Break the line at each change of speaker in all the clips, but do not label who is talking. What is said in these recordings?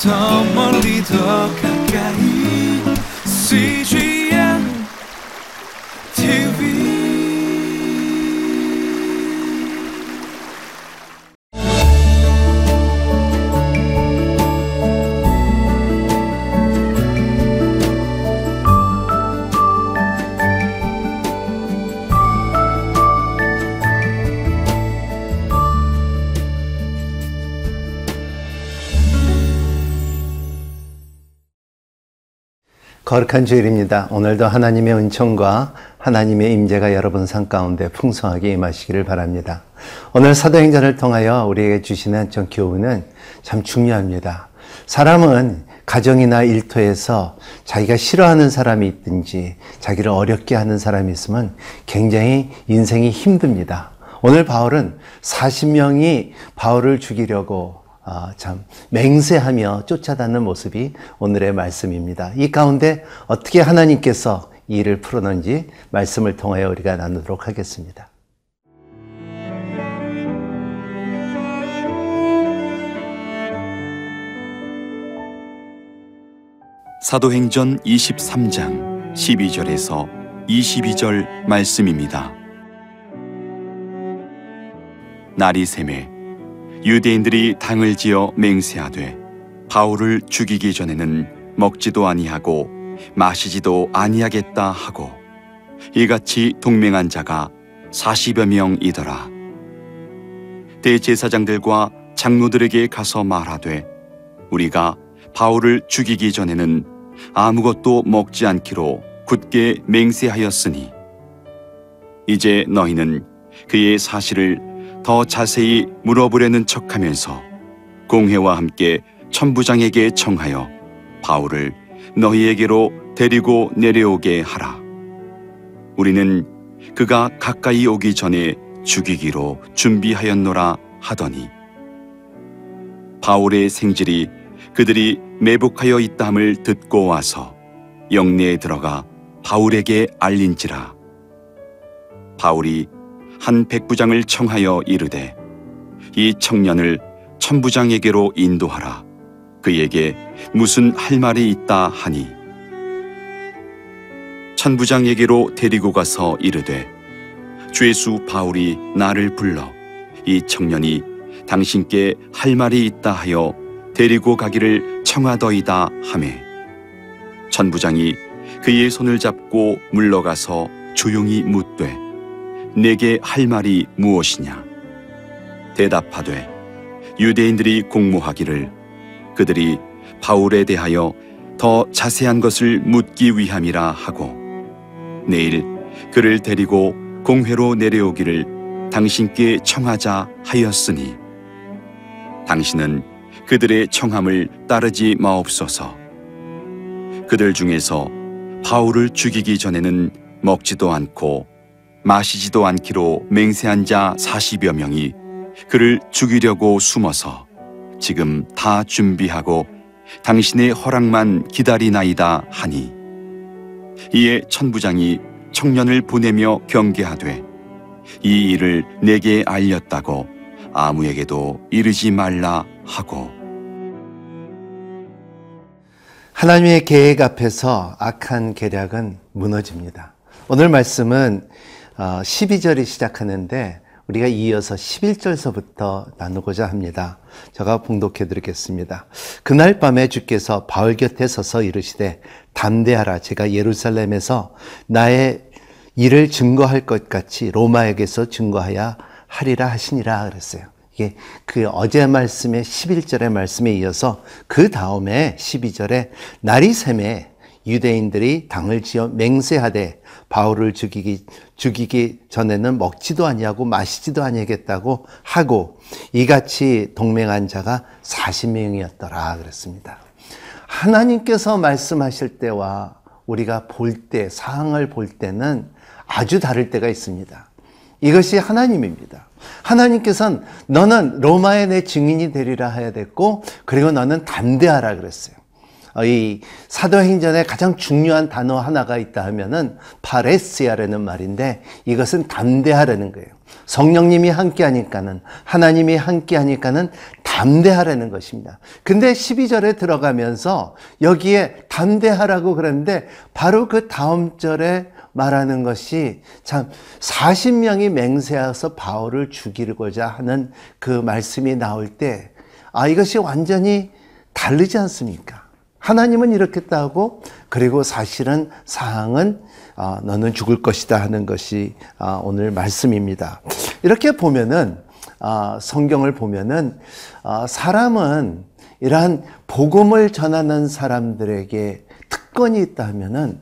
더 멀리 더 가
거룩한 주일입니다. 오늘도 하나님의 은총과 하나님의 임재가 여러분 삶 가운데 풍성하게 임하시기를 바랍니다. 오늘 사도행전을 통하여 우리에게 주시는 전 교훈은 참 중요합니다. 사람은 가정이나 일터에서 자기가 싫어하는 사람이 있든지 자기를 어렵게 하는 사람이 있으면 굉장히 인생이 힘듭니다. 오늘 바울은 40명이 바울을 죽이려고 아, 참 맹세하며 쫓아다는 모습이 오늘의 말씀입니다. 이 가운데 어떻게 하나님께서 이 일을 풀어놓은지 말씀을 통하여 우리가 나누도록 하겠습니다.
사도행전 23장 12절에서 22절 말씀입니다. 날이 샘에 유대인들이 당을 지어 맹세하되 바울을 죽이기 전에는 먹지도 아니하고 마시지도 아니하겠다 하고 이같이 동맹한 자가 40여 명이더라. 대제사장들과 장로들에게 가서 말하되 우리가 바울을 죽이기 전에는 아무것도 먹지 않기로 굳게 맹세하였으니 이제 너희는 그의 사실을 더 자세히 물어보려는 척하면서 공회와 함께 천부장에게 청하여 바울을 너희에게로 데리고 내려오게 하라. 우리는 그가 가까이 오기 전에 죽이기로 준비하였노라 하더니 바울의 생질이 그들이 매복하여 있다함을 듣고 와서 영내에 들어가 바울에게 알린지라 바울이 한 백부장을 청하여 이르되 이 청년을 천부장에게로 인도하라. 그에게 무슨 할 말이 있다 하니? 천부장에게로 데리고 가서 이르되 죄수 바울이 나를 불러 이 청년이 당신께 할 말이 있다 하여 데리고 가기를 청하더이다 하매 천부장이 그의 손을 잡고 물러가서 조용히 묻되 내게 할 말이 무엇이냐? 대답하되 유대인들이 공모하기를 그들이 바울에 대하여 더 자세한 것을 묻기 위함이라 하고 내일 그를 데리고 공회로 내려오기를 당신께 청하자 하였으니 당신은 그들의 청함을 따르지 마옵소서. 그들 중에서 바울을 죽이기 전에는 먹지도 않고 마시지도 않기로 맹세한 자 40여 명이 그를 죽이려고 숨어서 지금 다 준비하고 당신의 허락만 기다리나이다 하니 이에 천부장이 청년을 보내며 경계하되 이 일을 내게 알렸다고 아무에게도 이르지 말라 하고
하나님의 계획 앞에서 악한 계략은 무너집니다. 오늘 말씀은 12절이 시작하는데 우리가 이어서 11절서부터 나누고자 합니다. 제가 봉독해 드리겠습니다. 그날 밤에 주께서 바울 곁에 서서 이르시되 담대하라 제가 예루살렘에서 나의 일을 증거할 것 같이 로마에게서 증거하야 하리라 하시니라 그랬어요. 이게 그 어제 말씀의 11절의 말씀에 이어서 그 다음에 12절에 날이 샘에 유대인들이 당을 지어 맹세하되 바울을 죽이기 죽이기 전에는 먹지도 아니하고 마시지도 아니하겠다고 하고 이같이 동맹한 자가 40명이었더라 그랬습니다. 하나님께서 말씀하실 때와 우리가 볼 때, 상황을 볼 때는 아주 다를 때가 있습니다. 이것이 하나님입니다. 하나님께서는 너는 로마의 내 증인이 되리라 해야 됐고, 그리고 너는 담대하라 그랬어요. 어, 이 사도행전에 가장 중요한 단어 하나가 있다 하면은 파레스야라는 말인데 이것은 담대하라는 거예요. 성령님이 함께 하니까는 하나님이 함께 하니까는 담대하라는 것입니다. 근데 12절에 들어가면서 여기에 담대하라고 그랬는데 바로 그 다음 절에 말하는 것이 참 40명이 맹세해서 바울을 죽이고자 하는 그 말씀이 나올 때 아, 이것이 완전히 다르지 않습니까? 하나님은 이렇겠다 하고 그리고 사실은 사항은 어, 너는 죽을 것이다 하는 것이 어, 오늘 말씀입니다. 이렇게 보면은 어, 성경을 보면은 어, 사람은 이러한 복음을 전하는 사람들에게 특권이 있다 하면은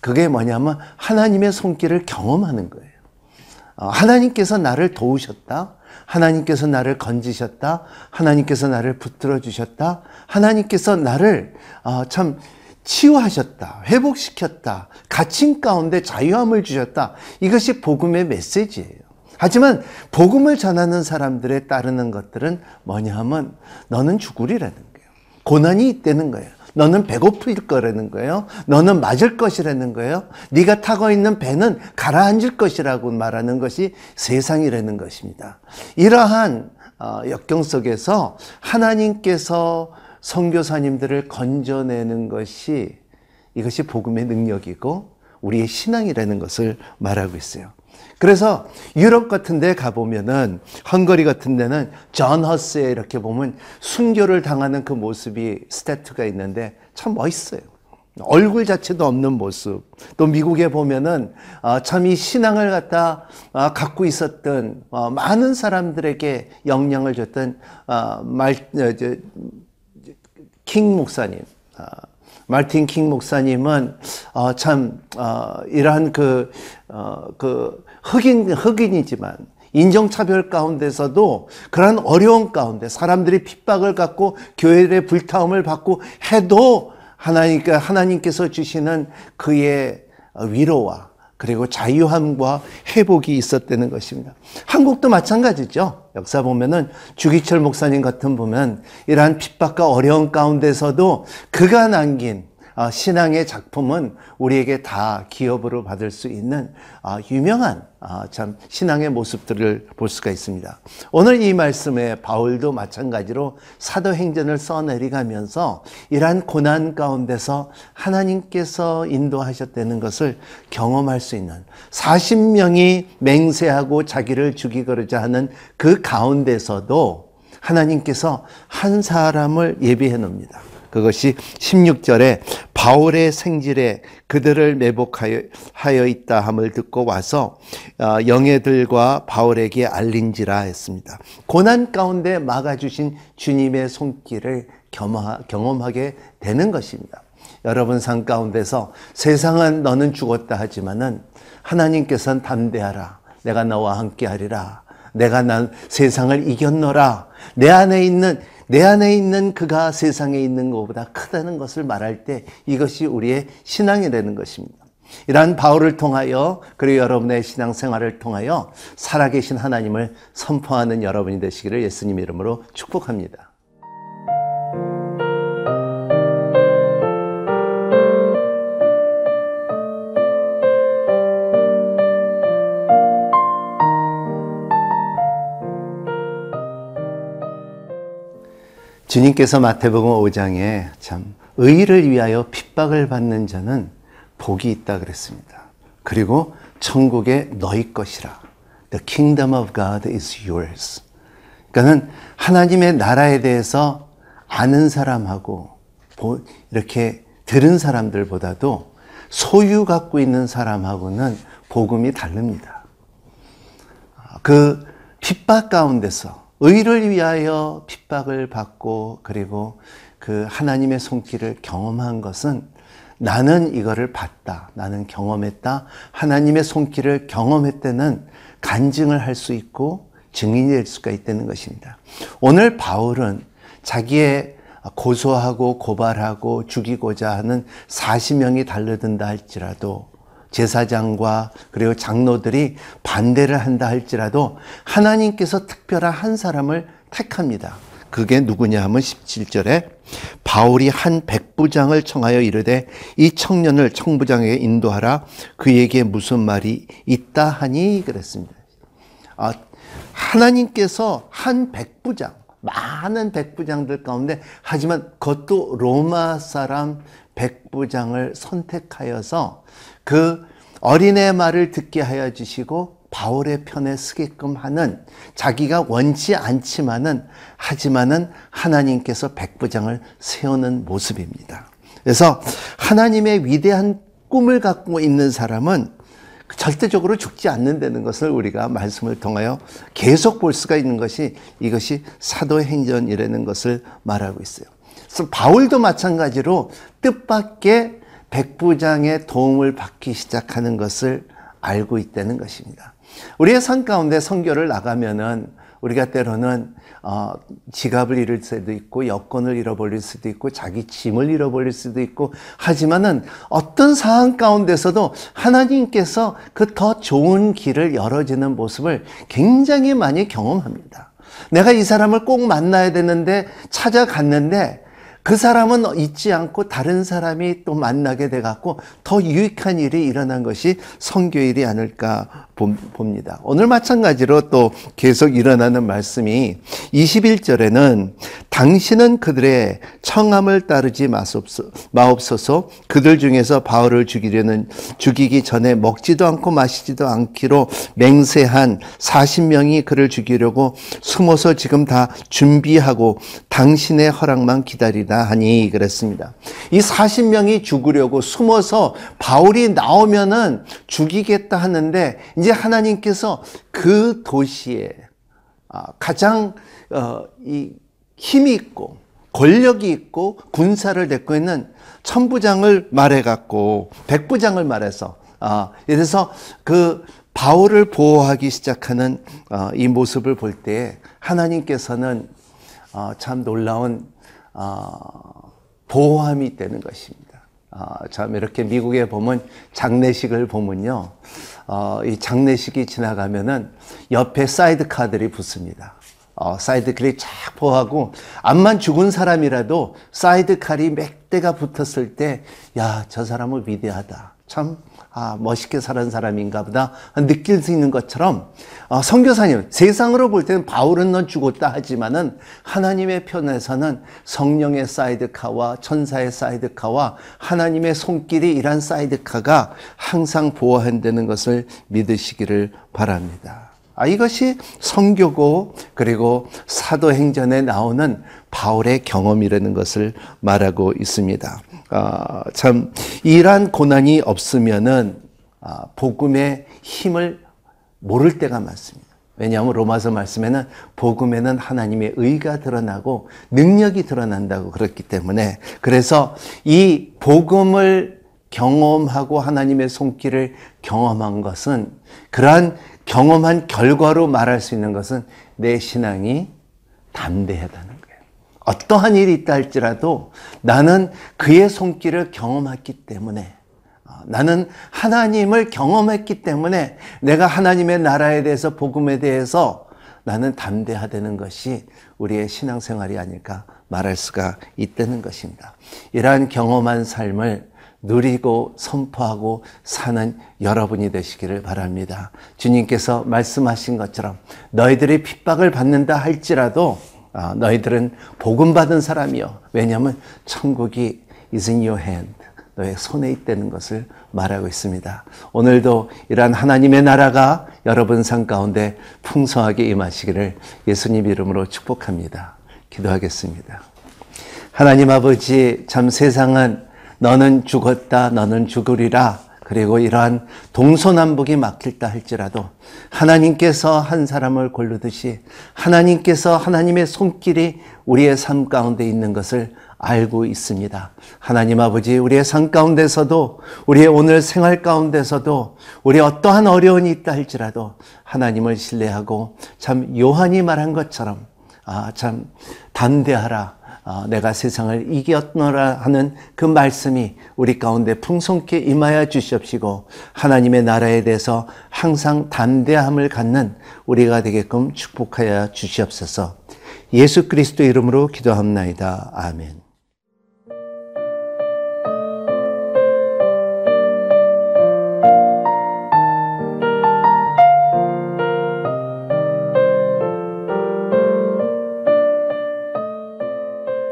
그게 뭐냐면 하나님의 손길을 경험하는 거예요. 어, 하나님께서 나를 도우셨다. 하나님께서 나를 건지셨다. 하나님께서 나를 붙들어 주셨다. 하나님께서 나를 어, 참 치유하셨다. 회복시켰다. 갇힌 가운데 자유함을 주셨다. 이것이 복음의 메시지예요. 하지만 복음을 전하는 사람들에 따르는 것들은 뭐냐 하면 너는 죽으리라는 거예요. 고난이 있다는 거예요. 너는 배고플 거라는 거예요. 너는 맞을 것이라는 거예요. 네가 타고 있는 배는 가라앉을 것이라고 말하는 것이 세상이라는 것입니다. 이러한 어, 역경 속에서 하나님께서 선교사님들을 건져내는 것이 이것이 복음의 능력이고 우리의 신앙이라는 것을 말하고 있어요. 그래서 유럽 같은 데 가보면은 헝거리 같은 데는 존 허스에 이렇게 보면 순교를 당하는 그 모습이 스태트가 있는데 참 멋있어요. 얼굴 자체도 없는 모습. 또 미국에 보면은 어, 참이 신앙을 갖다 어, 갖고 있었던 어, 많은 사람들에게 영향을 줬던 말, 킹 목사님. 말틴 킹 목사님은 어, 참 어, 이러한 그, 어, 그 흑인 흑인이지만 인종차별 가운데서도 그러한 어려운 가운데 사람들이 핍박을 갖고 교회의 불타움을 받고 해도 하나님께 하나님께서 주시는 그의 위로와 그리고 자유함과 회복이 있었다는 것입니다. 한국도 마찬가지죠. 역사 보면은 주기철 목사님 같은 보면 이러한 핍박과 어려운 가운데서도 그가 남긴 어, 신앙의 작품은 우리에게 다 기업으로 받을 수 있는 어, 유명한 어, 참 신앙의 모습들을 볼 수가 있습니다. 오늘 이 말씀에 바울도 마찬가지로 사도행전을 써내려가면서 이러한 고난 가운데서 하나님께서 인도하셨다는 것을 경험할 수 있는 40명이 맹세하고 자기를 죽이고자 하는 그 가운데서도 하나님께서 한 사람을 예비해 놓습니다. 그것이 16절에 바울의 생질에 그들을 매복하여 있다 함을 듣고 와서 어, 영예들과 바울에게 알린지라 했습니다. 고난 가운데 막아주신 주님의 손길을 경험하게 되는 것입니다. 여러분 삶 가운데서 세상은 너는 죽었다 하지만은 하나님께서는 담대하라. 내가 너와 함께 하리라. 내가 난 세상을 이겼노라. 내 안에 있는 내 안에 있는 그가 세상에 있는 것보다 크다는 것을 말할 때 이것이 우리의 신앙이 되는 것입니다. 이러한 바울을 통하여 그리고 여러분의 신앙생활을 통하여 살아계신 하나님을 선포하는 여러분이 되시기를 예수님 이름으로 축복합니다. 주님께서 마태복음 5장에 참 의를 위하여 핍박을 받는 자는 복이 있다 그랬습니다. 그리고 천국의 너희 것이라. The kingdom of God is yours. 그러니까는 하나님의 나라에 대해서 아는 사람하고 이렇게 들은 사람들보다도 소유 갖고 있는 사람하고는 복음이 다릅니다. 그 핍박 가운데서 의를 위하여 핍박을 받고 그리고 그 하나님의 손길을 경험한 것은 나는 이거를 봤다. 나는 경험했다. 하나님의 손길을 경험했다는 간증을 할 수 있고 증인이 될 수가 있다는 것입니다. 오늘 바울은 자기의 고소하고 고발하고 죽이고자 하는 40명이 달려든다 할지라도 제사장과 그리고 장로들이 반대를 한다 할지라도 하나님께서 특별한 한 사람을 택합니다. 그게 누구냐 하면 17절에 바울이 한 백부장을 청하여 이르되 이 청년을 청부장에게 인도하라 그에게 무슨 말이 있다 하니 그랬습니다. 아, 하나님께서 한 백부장 많은 백부장들 가운데 하지만 그것도 로마 사람 백부장을 선택하여서 그 어린애 말을 듣게 하여 주시고 바울의 편에 서게끔 하는 자기가 원치 않지만은 하지만은 하나님께서 백부장을 세우는 모습입니다. 그래서 하나님의 위대한 꿈을 갖고 있는 사람은 절대적으로 죽지 않는다는 것을 우리가 말씀을 통하여 계속 볼 수가 있는 것이 이것이 사도행전이라는 것을 말하고 있어요. 그래서 바울도 마찬가지로 뜻밖의 백부장의 도움을 받기 시작하는 것을 알고 있다는 것입니다. 우리의 삶 가운데 선교를 나가면은 우리가 때로는 어, 지갑을 잃을 수도 있고 여권을 잃어버릴 수도 있고 자기 짐을 잃어버릴 수도 있고 하지만은 어떤 상황 가운데서도 하나님께서 그 더 좋은 길을 열어주는 모습을 굉장히 많이 경험합니다. 내가 이 사람을 꼭 만나야 되는데 찾아갔는데 그 사람은 잊지 않고 다른 사람이 또 만나게 돼 갖고 더 유익한 일이 일어난 것이 성교일이 아닐까 봅니다. 오늘 마찬가지로 또 계속 일어나는 말씀이 21절에는 당신은 그들의 청함을 따르지 마옵소서 그들 중에서 바울을 죽이려는 죽이기 전에 먹지도 않고 마시지도 않기로 맹세한 40명이 그를 죽이려고 숨어서 지금 다 준비하고 당신의 허락만 기다리다 하니 그랬습니다. 이 40명이 죽으려고 숨어서 바울이 나오면은 죽이겠다 하는데 이제 하나님께서 그 도시에 아, 가장 어, 힘이 있고 권력이 있고 군사를 데리고 있는 천부장을 말해갖고 백부장을 말해서 아, 이래서 그 바울을 보호하기 시작하는 어, 이 모습을 볼 때 하나님께서는 어, 참 놀라운 보호함이 있다는 것입니다. 참 이렇게 미국에 보면 장례식을 보면요, 어, 이 장례식이 지나가면은 옆에 사이드카들이 붙습니다. 어, 사이드칼이 쫙 보하고 암만 죽은 사람이라도 사이드칼이 몇 대가 붙었을 때, 야, 저 사람은 위대하다. 참 아, 멋있게 살은 사람인가 보다 느낄 수 있는 것처럼 어, 성교사님 세상으로 볼 때는 바울은 넌 죽었다 하지만은 하나님의 편에서는 성령의 사이드카와 천사의 사이드카와 하나님의 손길이 이란 사이드카가 항상 보호한다는 것을 믿으시기를 바랍니다. 아, 이것이 성교고 그리고 사도행전에 나오는 바울의 경험이라는 것을 말하고 있습니다. 아, 참 이러한 고난이 없으면은 아, 복음의 힘을 모를 때가 많습니다. 왜냐하면 로마서 말씀에는 복음에는 하나님의 의가 드러나고 능력이 드러난다고 그렇기 때문에 그래서 이 복음을 경험하고 하나님의 손길을 경험한 것은 그러한 경험한 결과로 말할 수 있는 것은 내 신앙이 담대하다는. 어떠한 일이 있다 할지라도 나는 그의 손길을 경험했기 때문에 어, 나는 하나님을 경험했기 때문에 내가 하나님의 나라에 대해서 복음에 대해서 나는 담대하다는 것이 우리의 신앙생활이 아닐까 말할 수가 있다는 것입니다. 이러한 경험한 삶을 누리고 선포하고 사는 여러분이 되시기를 바랍니다. 주님께서 말씀하신 것처럼 너희들이 핍박을 받는다 할지라도 아, 너희들은 복음 받은 사람이요. 왜냐하면 천국이 is in your hand. 너의 손에 있다는 것을 말하고 있습니다. 오늘도 이러한 하나님의 나라가 여러분 삶 가운데 풍성하게 임하시기를 예수님 이름으로 축복합니다. 기도하겠습니다. 하나님 아버지, 참 세상은 너는 죽었다, 너는 죽으리라. 그리고 이러한 동서남북이 막힐다 할지라도 하나님께서 한 사람을 고르듯이 하나님께서 하나님의 손길이 우리의 삶 가운데 있는 것을 알고 있습니다. 하나님 아버지, 우리의 삶 가운데서도, 우리의 오늘 생활 가운데서도, 우리 어떠한 어려움이 있다 할지라도 하나님을 신뢰하고 참 요한이 말한 것처럼, 아, 참 담대하라. 어, 내가 세상을 이겼노라 하는 그 말씀이 우리 가운데 풍성케 임하여 주시옵시고 하나님의 나라에 대해서 항상 담대함을 갖는 우리가 되게끔 축복하여 주시옵소서. 예수 그리스도 이름으로 기도합나이다. 아멘.